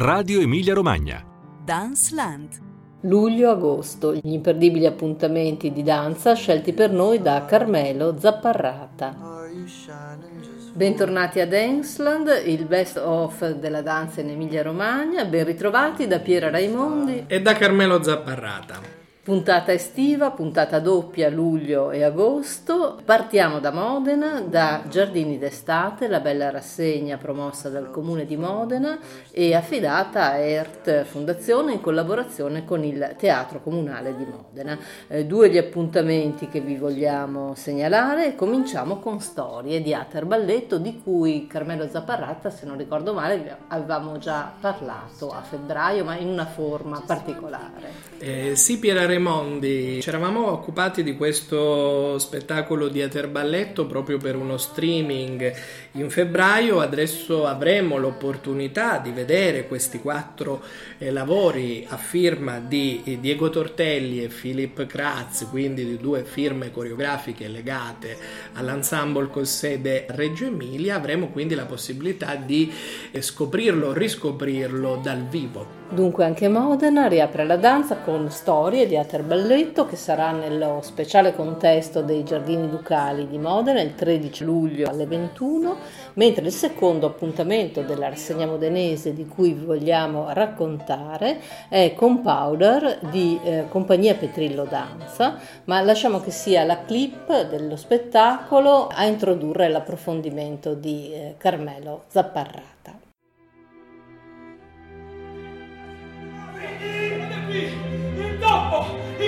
Radio Emilia Romagna. Dance Land. Luglio-agosto, gli imperdibili appuntamenti di danza scelti per noi da Carmelo Zapparrata. Bentornati a Danceland, il best of della danza in Emilia Romagna. Ben ritrovati da Piera Raimondi e da Carmelo Zapparrata. Puntata estiva, puntata doppia luglio e agosto. Partiamo da Modena, da Giardini d'estate, la bella rassegna promossa dal Comune di Modena e affidata a ERT Fondazione in collaborazione con il Teatro Comunale di Modena. Eh, due gli appuntamenti che vi vogliamo segnalare. Cominciamo con Storie di Ater Balletto di cui Carmelo Zapparratta, se non ricordo male, avevamo già parlato a febbraio, ma in una forma particolare. Eh, sì, Piera Raimondi, ci eravamo occupati di questo spettacolo di Aterballetto proprio per uno streaming in febbraio, adesso avremo l'opportunità di vedere questi quattro eh, lavori a firma di eh, Diego Tortelli e Philip Kratz, quindi di due firme coreografiche legate all'ensemble con sede Reggio Emilia, avremo quindi la possibilità di eh, scoprirlo, riscoprirlo dal vivo. Dunque anche Modena riapre la danza con Storie di Ater Balletto che sarà nello speciale contesto dei Giardini Ducali di Modena il 13 luglio alle 21, mentre il secondo appuntamento della rassegna modenese di cui vi vogliamo raccontare è Compowder di eh, Compagnia Petrillo Danza, ma lasciamo che sia la clip dello spettacolo a introdurre l'approfondimento di eh, Carmelo Zapparrata.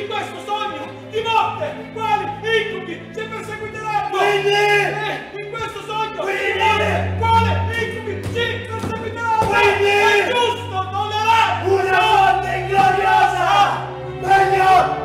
In questo sogno di morte, quali incubi ci perseguiteranno? Quindi, eh, in questo sogno Quindi, di morte, quali incubi ci perseguiteranno? Quindi, è giusto tollerare una morte ingloriosa! Meglio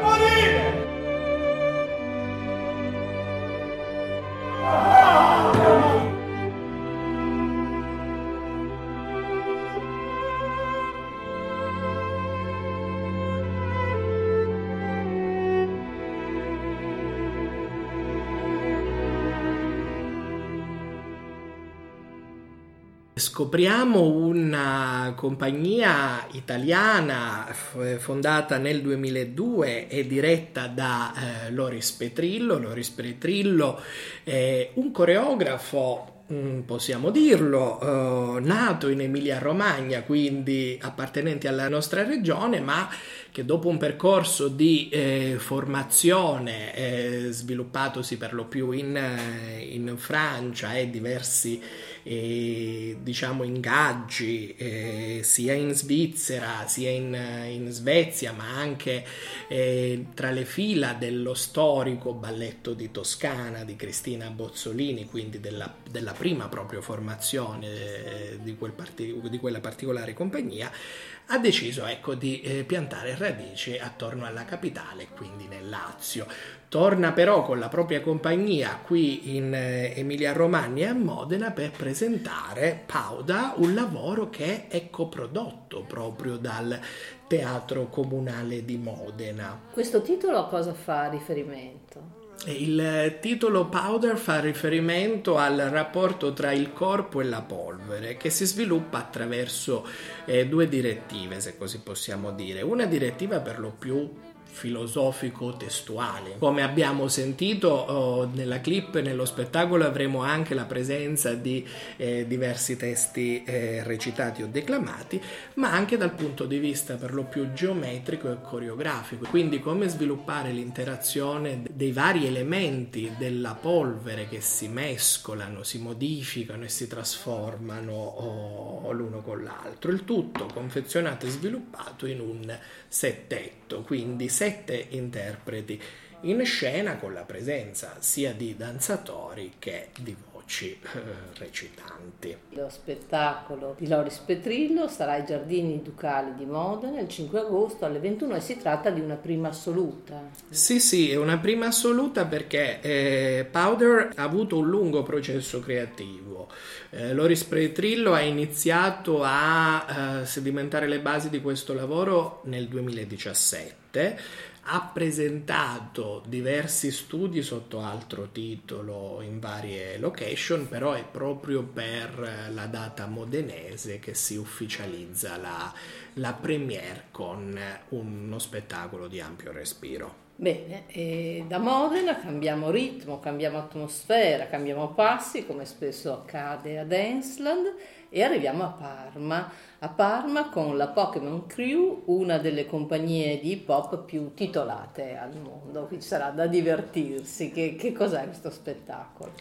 Scopriamo una compagnia italiana fondata nel 2002 e diretta da eh, Loris Petrillo. Loris Petrillo è un coreografo mm, possiamo dirlo, eh, nato in Emilia Romagna, quindi appartenenti alla nostra regione, ma che dopo un percorso di eh, formazione eh, sviluppatosi per lo più in, eh, in Francia e diversi eh, diciamo ingaggi eh, sia in Svizzera sia in, in Svezia ma anche eh, tra le fila dello storico balletto di Toscana di Cristina Bozzolini quindi della, della prima proprio formazione eh, di, quel parti- di quella particolare compagnia ha deciso ecco, di eh, piantare radici attorno alla capitale, quindi nel Lazio. Torna però con la propria compagnia qui in eh, Emilia Romagna e a Modena per presentare Pauda, un lavoro che è coprodotto proprio dal Teatro Comunale di Modena. Questo titolo a cosa fa riferimento? Il titolo Powder fa riferimento al rapporto tra il corpo e la polvere che si sviluppa attraverso eh, due direttive, se così possiamo dire. Una direttiva per lo più filosofico-testuale. Come abbiamo sentito oh, nella clip, nello spettacolo avremo anche la presenza di eh, diversi testi eh, recitati o declamati, ma anche dal punto di vista per lo più geometrico e coreografico. Quindi come sviluppare l'interazione dei vari elementi della polvere che si mescolano, si modificano e si trasformano oh, l'uno con l'altro. Il tutto confezionato e sviluppato in un settetto, quindi sette interpreti in scena con la presenza sia di danzatori che di voci eh, recitanti. Lo spettacolo di Loris Petrillo sarà ai Giardini Ducali di Modena il 5 agosto alle 21 e si tratta di una prima assoluta. Sì, sì, è una prima assoluta perché eh, Powder ha avuto un lungo processo creativo. Eh, Loris Petrillo ha iniziato a eh, sedimentare le basi di questo lavoro nel 2017 ha presentato diversi studi sotto altro titolo in varie location, però è proprio per la data modenese che si ufficializza la, la premiere con uno spettacolo di ampio respiro. Bene, da Modena cambiamo ritmo, cambiamo atmosfera, cambiamo passi, come spesso accade ad Ensland, e arriviamo a Parma. A Parma con la Pokémon Crew, una delle compagnie di hip hop più titolate al mondo. Qui ci sarà da divertirsi. Che, che cos'è questo spettacolo?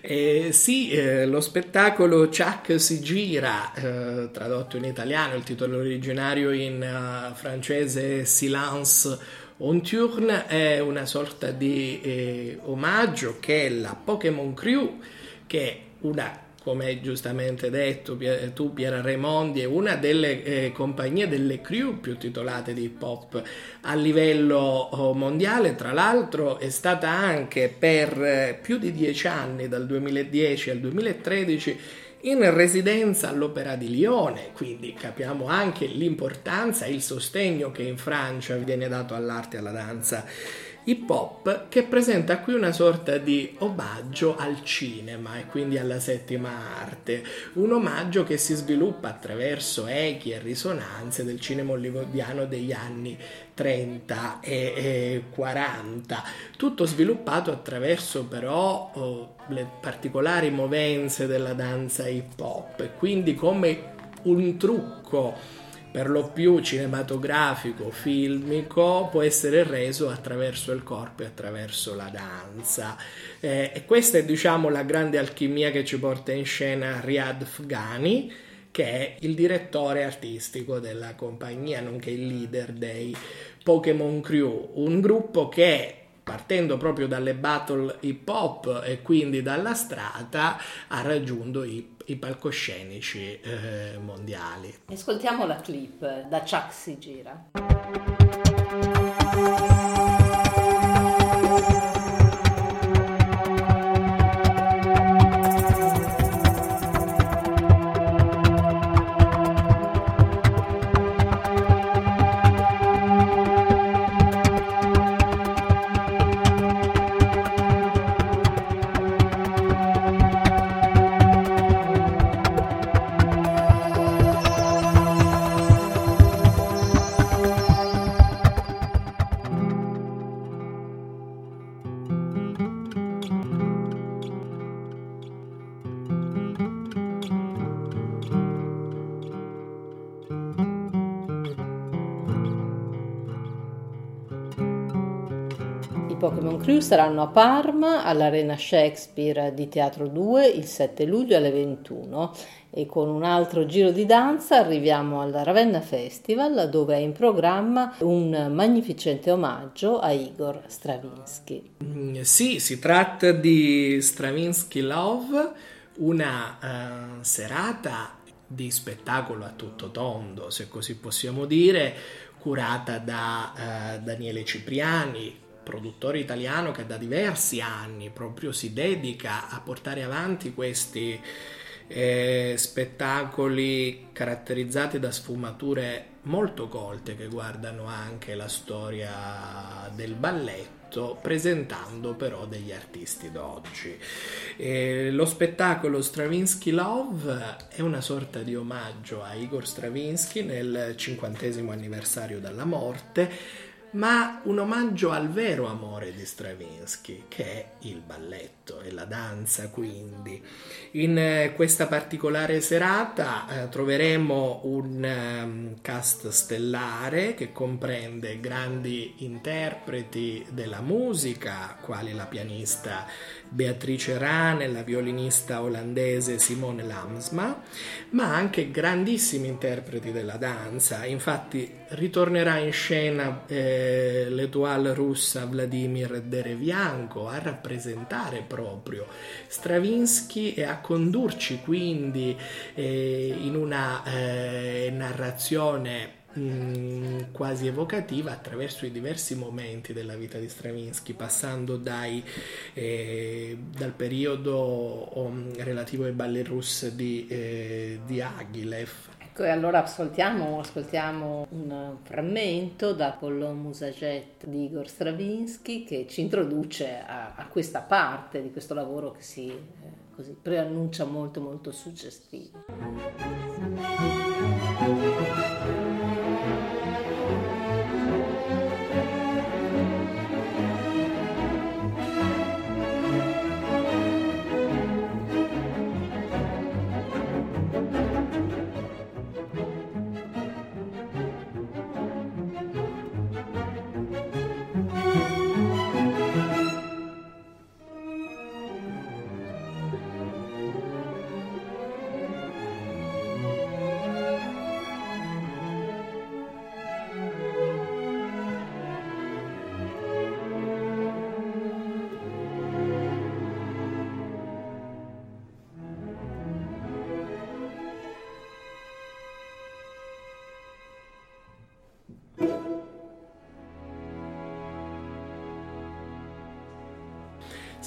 Eh, sì, eh, lo spettacolo Chuck si gira, eh, tradotto in italiano, il titolo originario in uh, francese Silence un turn è una sorta di eh, omaggio che la Pokémon Crew, che è una come hai giustamente detto tu Piera Raimondi, è una delle eh, compagnie delle crew più titolate di hip hop a livello oh, mondiale, tra l'altro è stata anche per eh, più di dieci anni, dal 2010 al 2013, in residenza all'Opera di Lione, quindi capiamo anche l'importanza e il sostegno che in Francia viene dato all'arte e alla danza hip hop che presenta qui una sorta di omaggio al cinema e quindi alla settima arte, un omaggio che si sviluppa attraverso echi e risonanze del cinema hollywoodiano degli anni 30 e, e 40, tutto sviluppato attraverso però oh, le particolari movenze della danza hip hop. Quindi come un trucco per lo più cinematografico, filmico, può essere reso attraverso il corpo e attraverso la danza. Eh, e questa è diciamo la grande alchimia che ci porta in scena Riyad Fghani, che è il direttore artistico della compagnia, nonché il leader dei Pokémon Crew, un gruppo che partendo proprio dalle battle hip hop e quindi dalla strata ha raggiunto i, i palcoscenici eh, mondiali. Ascoltiamo la clip da Chuck si gira. Crew saranno a Parma all'Arena Shakespeare di Teatro 2 il 7 luglio alle 21 e con un altro giro di danza arriviamo al Ravenna Festival dove è in programma un magnificente omaggio a Igor Stravinsky. Mm, sì, si tratta di Stravinsky Love, una uh, serata di spettacolo a tutto tondo, se così possiamo dire, curata da uh, Daniele Cipriani, produttore italiano che da diversi anni proprio si dedica a portare avanti questi eh, spettacoli caratterizzati da sfumature molto colte che guardano anche la storia del balletto, presentando però degli artisti d'oggi. Eh, lo spettacolo Stravinsky Love è una sorta di omaggio a Igor Stravinsky nel cinquantesimo anniversario dalla morte ma un omaggio al vero amore di Stravinsky, che è il balletto e la danza, quindi. In eh, questa particolare serata eh, troveremo un um, cast stellare che comprende grandi interpreti della musica, quali la pianista Beatrice Rane, la violinista olandese Simone Lamsma, ma anche grandissimi interpreti della danza. Infatti ritornerà in scena eh, l'etoile russa Vladimir Derevianko a rappresentare proprio Stravinsky e a condurci quindi eh, in una eh, narrazione Mm, quasi evocativa attraverso i diversi momenti della vita di Stravinsky, passando dai, eh, dal periodo um, relativo ai balli russi di, eh, di Agilev Ecco, e allora ascoltiamo, ascoltiamo un frammento da Apollon Musaget di Igor Stravinsky che ci introduce a, a questa parte di questo lavoro che si eh, così preannuncia molto molto suggestivo.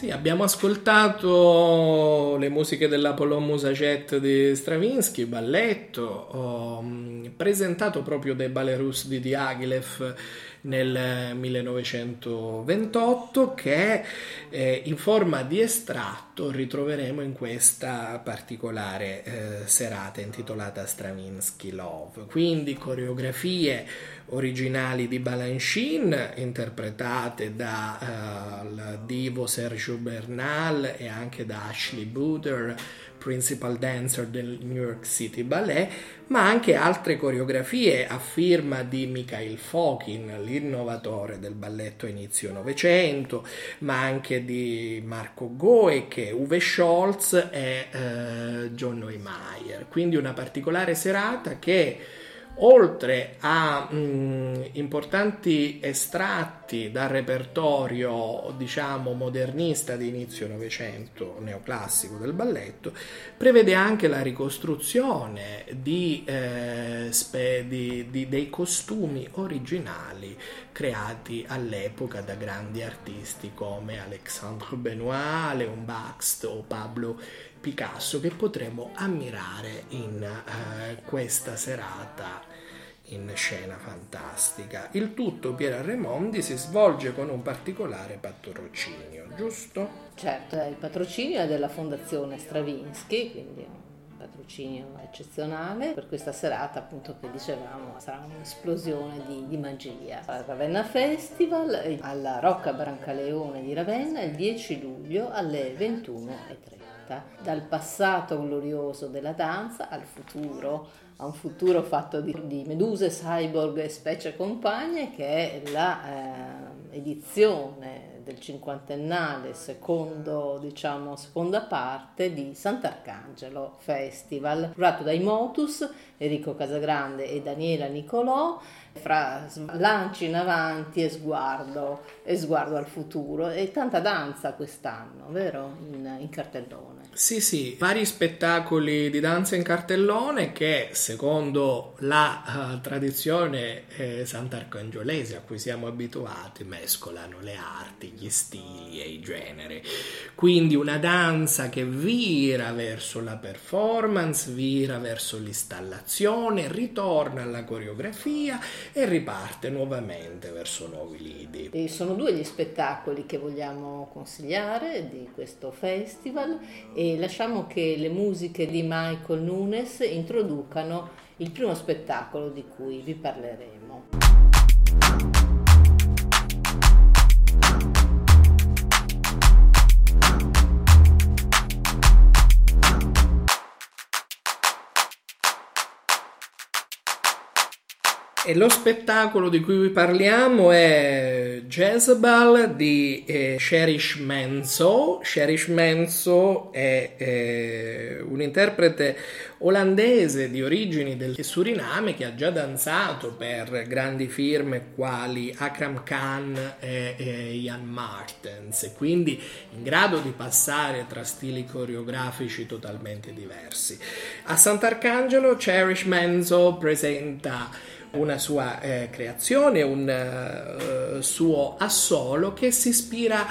Sì, abbiamo ascoltato le musiche dell'Apollon Musaget di Stravinsky, balletto, um, presentato proprio dai Ballerus di Diaghilev nel 1928 che eh, in forma di estratto ritroveremo in questa particolare eh, serata intitolata Stravinsky Love. Quindi coreografie originali di Balanchine interpretate dal uh, divo Sergio Bernal e anche da Ashley Buder principal dancer del New York City Ballet, ma anche altre coreografie a firma di Mikhail Fokin, l'innovatore del balletto inizio Novecento, ma anche di Marco Goek, Uwe Scholz e eh, John Neumeier. Quindi una particolare serata che oltre a mh, mm, importanti estratti dal repertorio, diciamo, modernista di inizio Novecento, neoclassico del balletto, prevede anche la ricostruzione di, eh, spe, di, di, dei costumi originali creati all'epoca da grandi artisti come Alexandre Benoit, Leon Baxt o Pablo Picasso che potremo ammirare in eh, questa serata in scena fantastica. Il tutto, Piera Remondi, si svolge con un particolare patrocinio, giusto? Certo, il patrocinio è della Fondazione Stravinsky, quindi un patrocinio eccezionale per questa serata appunto che dicevamo sarà un'esplosione di, di magia. Al Ravenna Festival alla Rocca Brancaleone di Ravenna il 10 luglio alle 21.30 dal passato glorioso della danza al futuro, a un futuro fatto di, di meduse, cyborg e specie compagne che è la eh, edizione del cinquantennale, secondo, diciamo, seconda parte di Sant'Arcangelo Festival, curato dai Motus, Enrico Casagrande e Daniela Nicolò, fra lanci in avanti e sguardo, e sguardo al futuro. E tanta danza quest'anno, vero? In, in cartellone. Sì, sì, vari spettacoli di danza in cartellone che secondo la uh, tradizione eh, sant'arcangiolese a cui siamo abituati mescolano le arti, gli stili e i generi. Quindi una danza che vira verso la performance, vira verso l'installazione, ritorna alla coreografia e riparte nuovamente verso nuovi lidi. E sono due gli spettacoli che vogliamo consigliare di questo festival e lasciamo che le musiche di Michael Nunes introducano il primo spettacolo di cui vi parleremo. E lo spettacolo di cui vi parliamo è Jezebel di eh, Cherish Menso. Cherish Menso è eh, un interprete olandese di origini del Suriname che ha già danzato per grandi firme quali Akram Khan e, Ian Martens e quindi in grado di passare tra stili coreografici totalmente diversi. A Sant'Arcangelo Cherish Menso presenta una sua eh, creazione, un uh, suo assolo che si ispira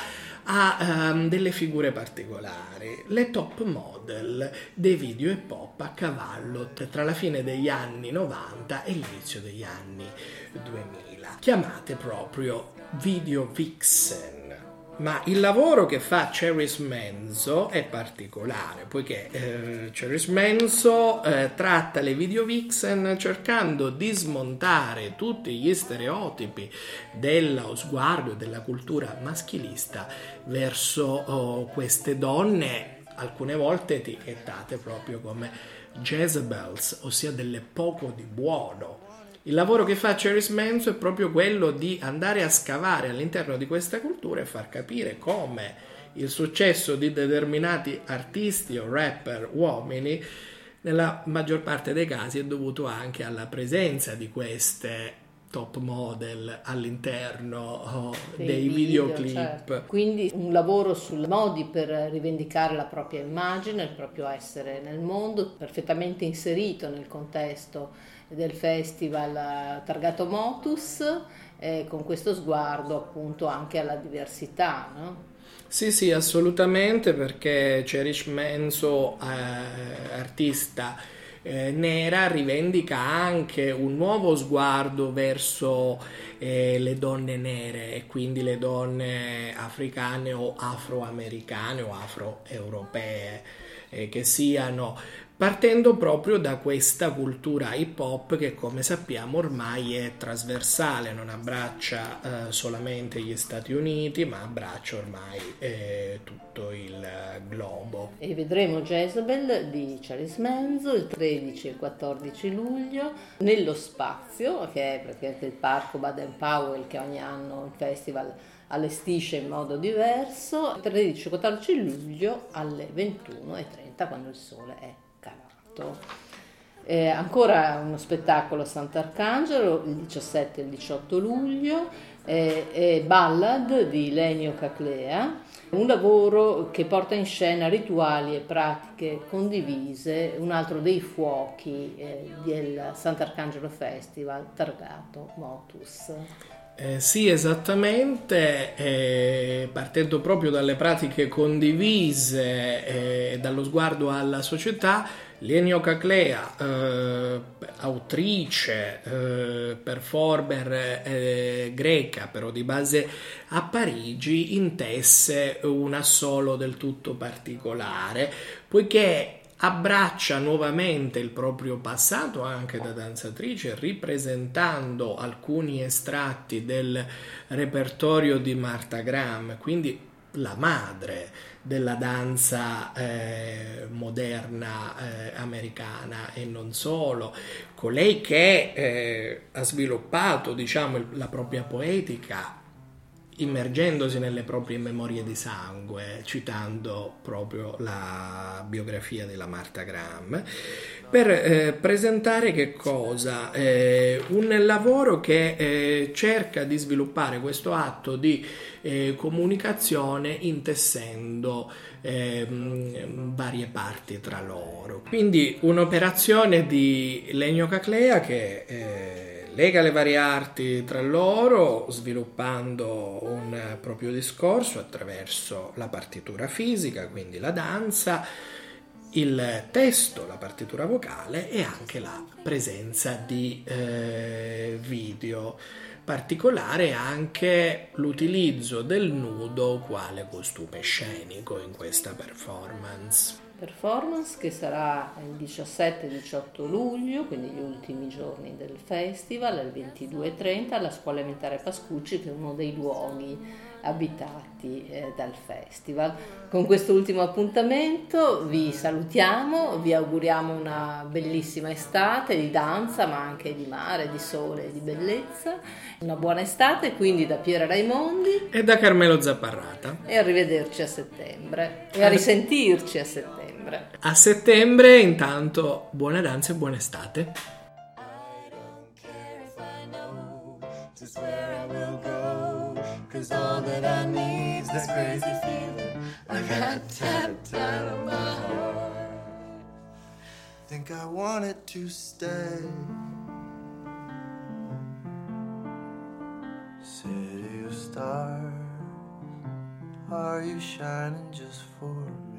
a um, delle figure particolari, le top model dei video hip hop a cavallo tra la fine degli anni 90 e l'inizio degli anni 2000, chiamate proprio video vixen ma il lavoro che fa Cheris Menzo è particolare, poiché eh, Cheris Menzo eh, tratta le video vixen cercando di smontare tutti gli stereotipi dello sguardo e della cultura maschilista verso oh, queste donne, alcune volte etichettate proprio come Jezebels, ossia delle poco di buono il lavoro che fa Cheris Menzo è proprio quello di andare a scavare all'interno di questa cultura e far capire come il successo di determinati artisti o rapper uomini nella maggior parte dei casi è dovuto anche alla presenza di queste top model all'interno oh, dei, dei videoclip. Video, certo. Quindi un lavoro sui modi per rivendicare la propria immagine, il proprio essere nel mondo, perfettamente inserito nel contesto del festival Targato Motus eh, con questo sguardo appunto anche alla diversità. No? Sì, sì, assolutamente perché Cherish Menso, eh, artista eh, nera, rivendica anche un nuovo sguardo verso eh, le donne nere e quindi le donne africane o afroamericane o afroeuropee eh, che siano partendo proprio da questa cultura hip hop che come sappiamo ormai è trasversale, non abbraccia eh, solamente gli Stati Uniti ma abbraccia ormai eh, tutto il globo. E vedremo Jezebel di Charles Menzo il 13 e il 14 luglio nello spazio che è praticamente il parco Baden Powell che ogni anno il festival allestisce in modo diverso, il 13 e 14 luglio alle 21.30 quando il sole è calato. Eh, ancora uno spettacolo a Sant'Arcangelo il 17 e il 18 luglio, eh, è Ballad di Lenio Caclea, un lavoro che porta in scena rituali e pratiche condivise, un altro dei fuochi eh, del Sant'Arcangelo Festival targato Motus. Eh, sì, esattamente, eh, partendo proprio dalle pratiche condivise e eh, dallo sguardo alla società, Lenio Caclea, eh, autrice, eh, performer eh, greca, però di base a Parigi, intesse un assolo del tutto particolare, poiché abbraccia nuovamente il proprio passato anche da danzatrice, ripresentando alcuni estratti del repertorio di Martha Graham, quindi la madre della danza eh, moderna eh, americana e non solo, colei che eh, ha sviluppato diciamo, la propria poetica immergendosi nelle proprie memorie di sangue, citando proprio la biografia della Marta Graham, per eh, presentare che cosa? Eh, un lavoro che eh, cerca di sviluppare questo atto di eh, comunicazione intessendo ehm, varie parti tra loro. Quindi un'operazione di Legno Caclea che eh, lega le varie arti tra loro sviluppando un proprio discorso attraverso la partitura fisica, quindi la danza, il testo, la partitura vocale e anche la presenza di eh, video. Particolare anche l'utilizzo del nudo quale costume scenico in questa performance performance che sarà il 17-18 luglio, quindi gli ultimi giorni del festival, al 22.30 alla Scuola Elementare Pascucci, che è uno dei luoghi abitati eh, dal festival. Con questo ultimo appuntamento vi salutiamo, vi auguriamo una bellissima estate di danza, ma anche di mare, di sole di bellezza. Una buona estate quindi da Piera Raimondi e da Carmelo Zapparrata. E arrivederci a settembre e a risentirci a settembre. A settembre, intanto, buona danza e buona estate. Think I wanted to stay City of stars Are you shining just for me?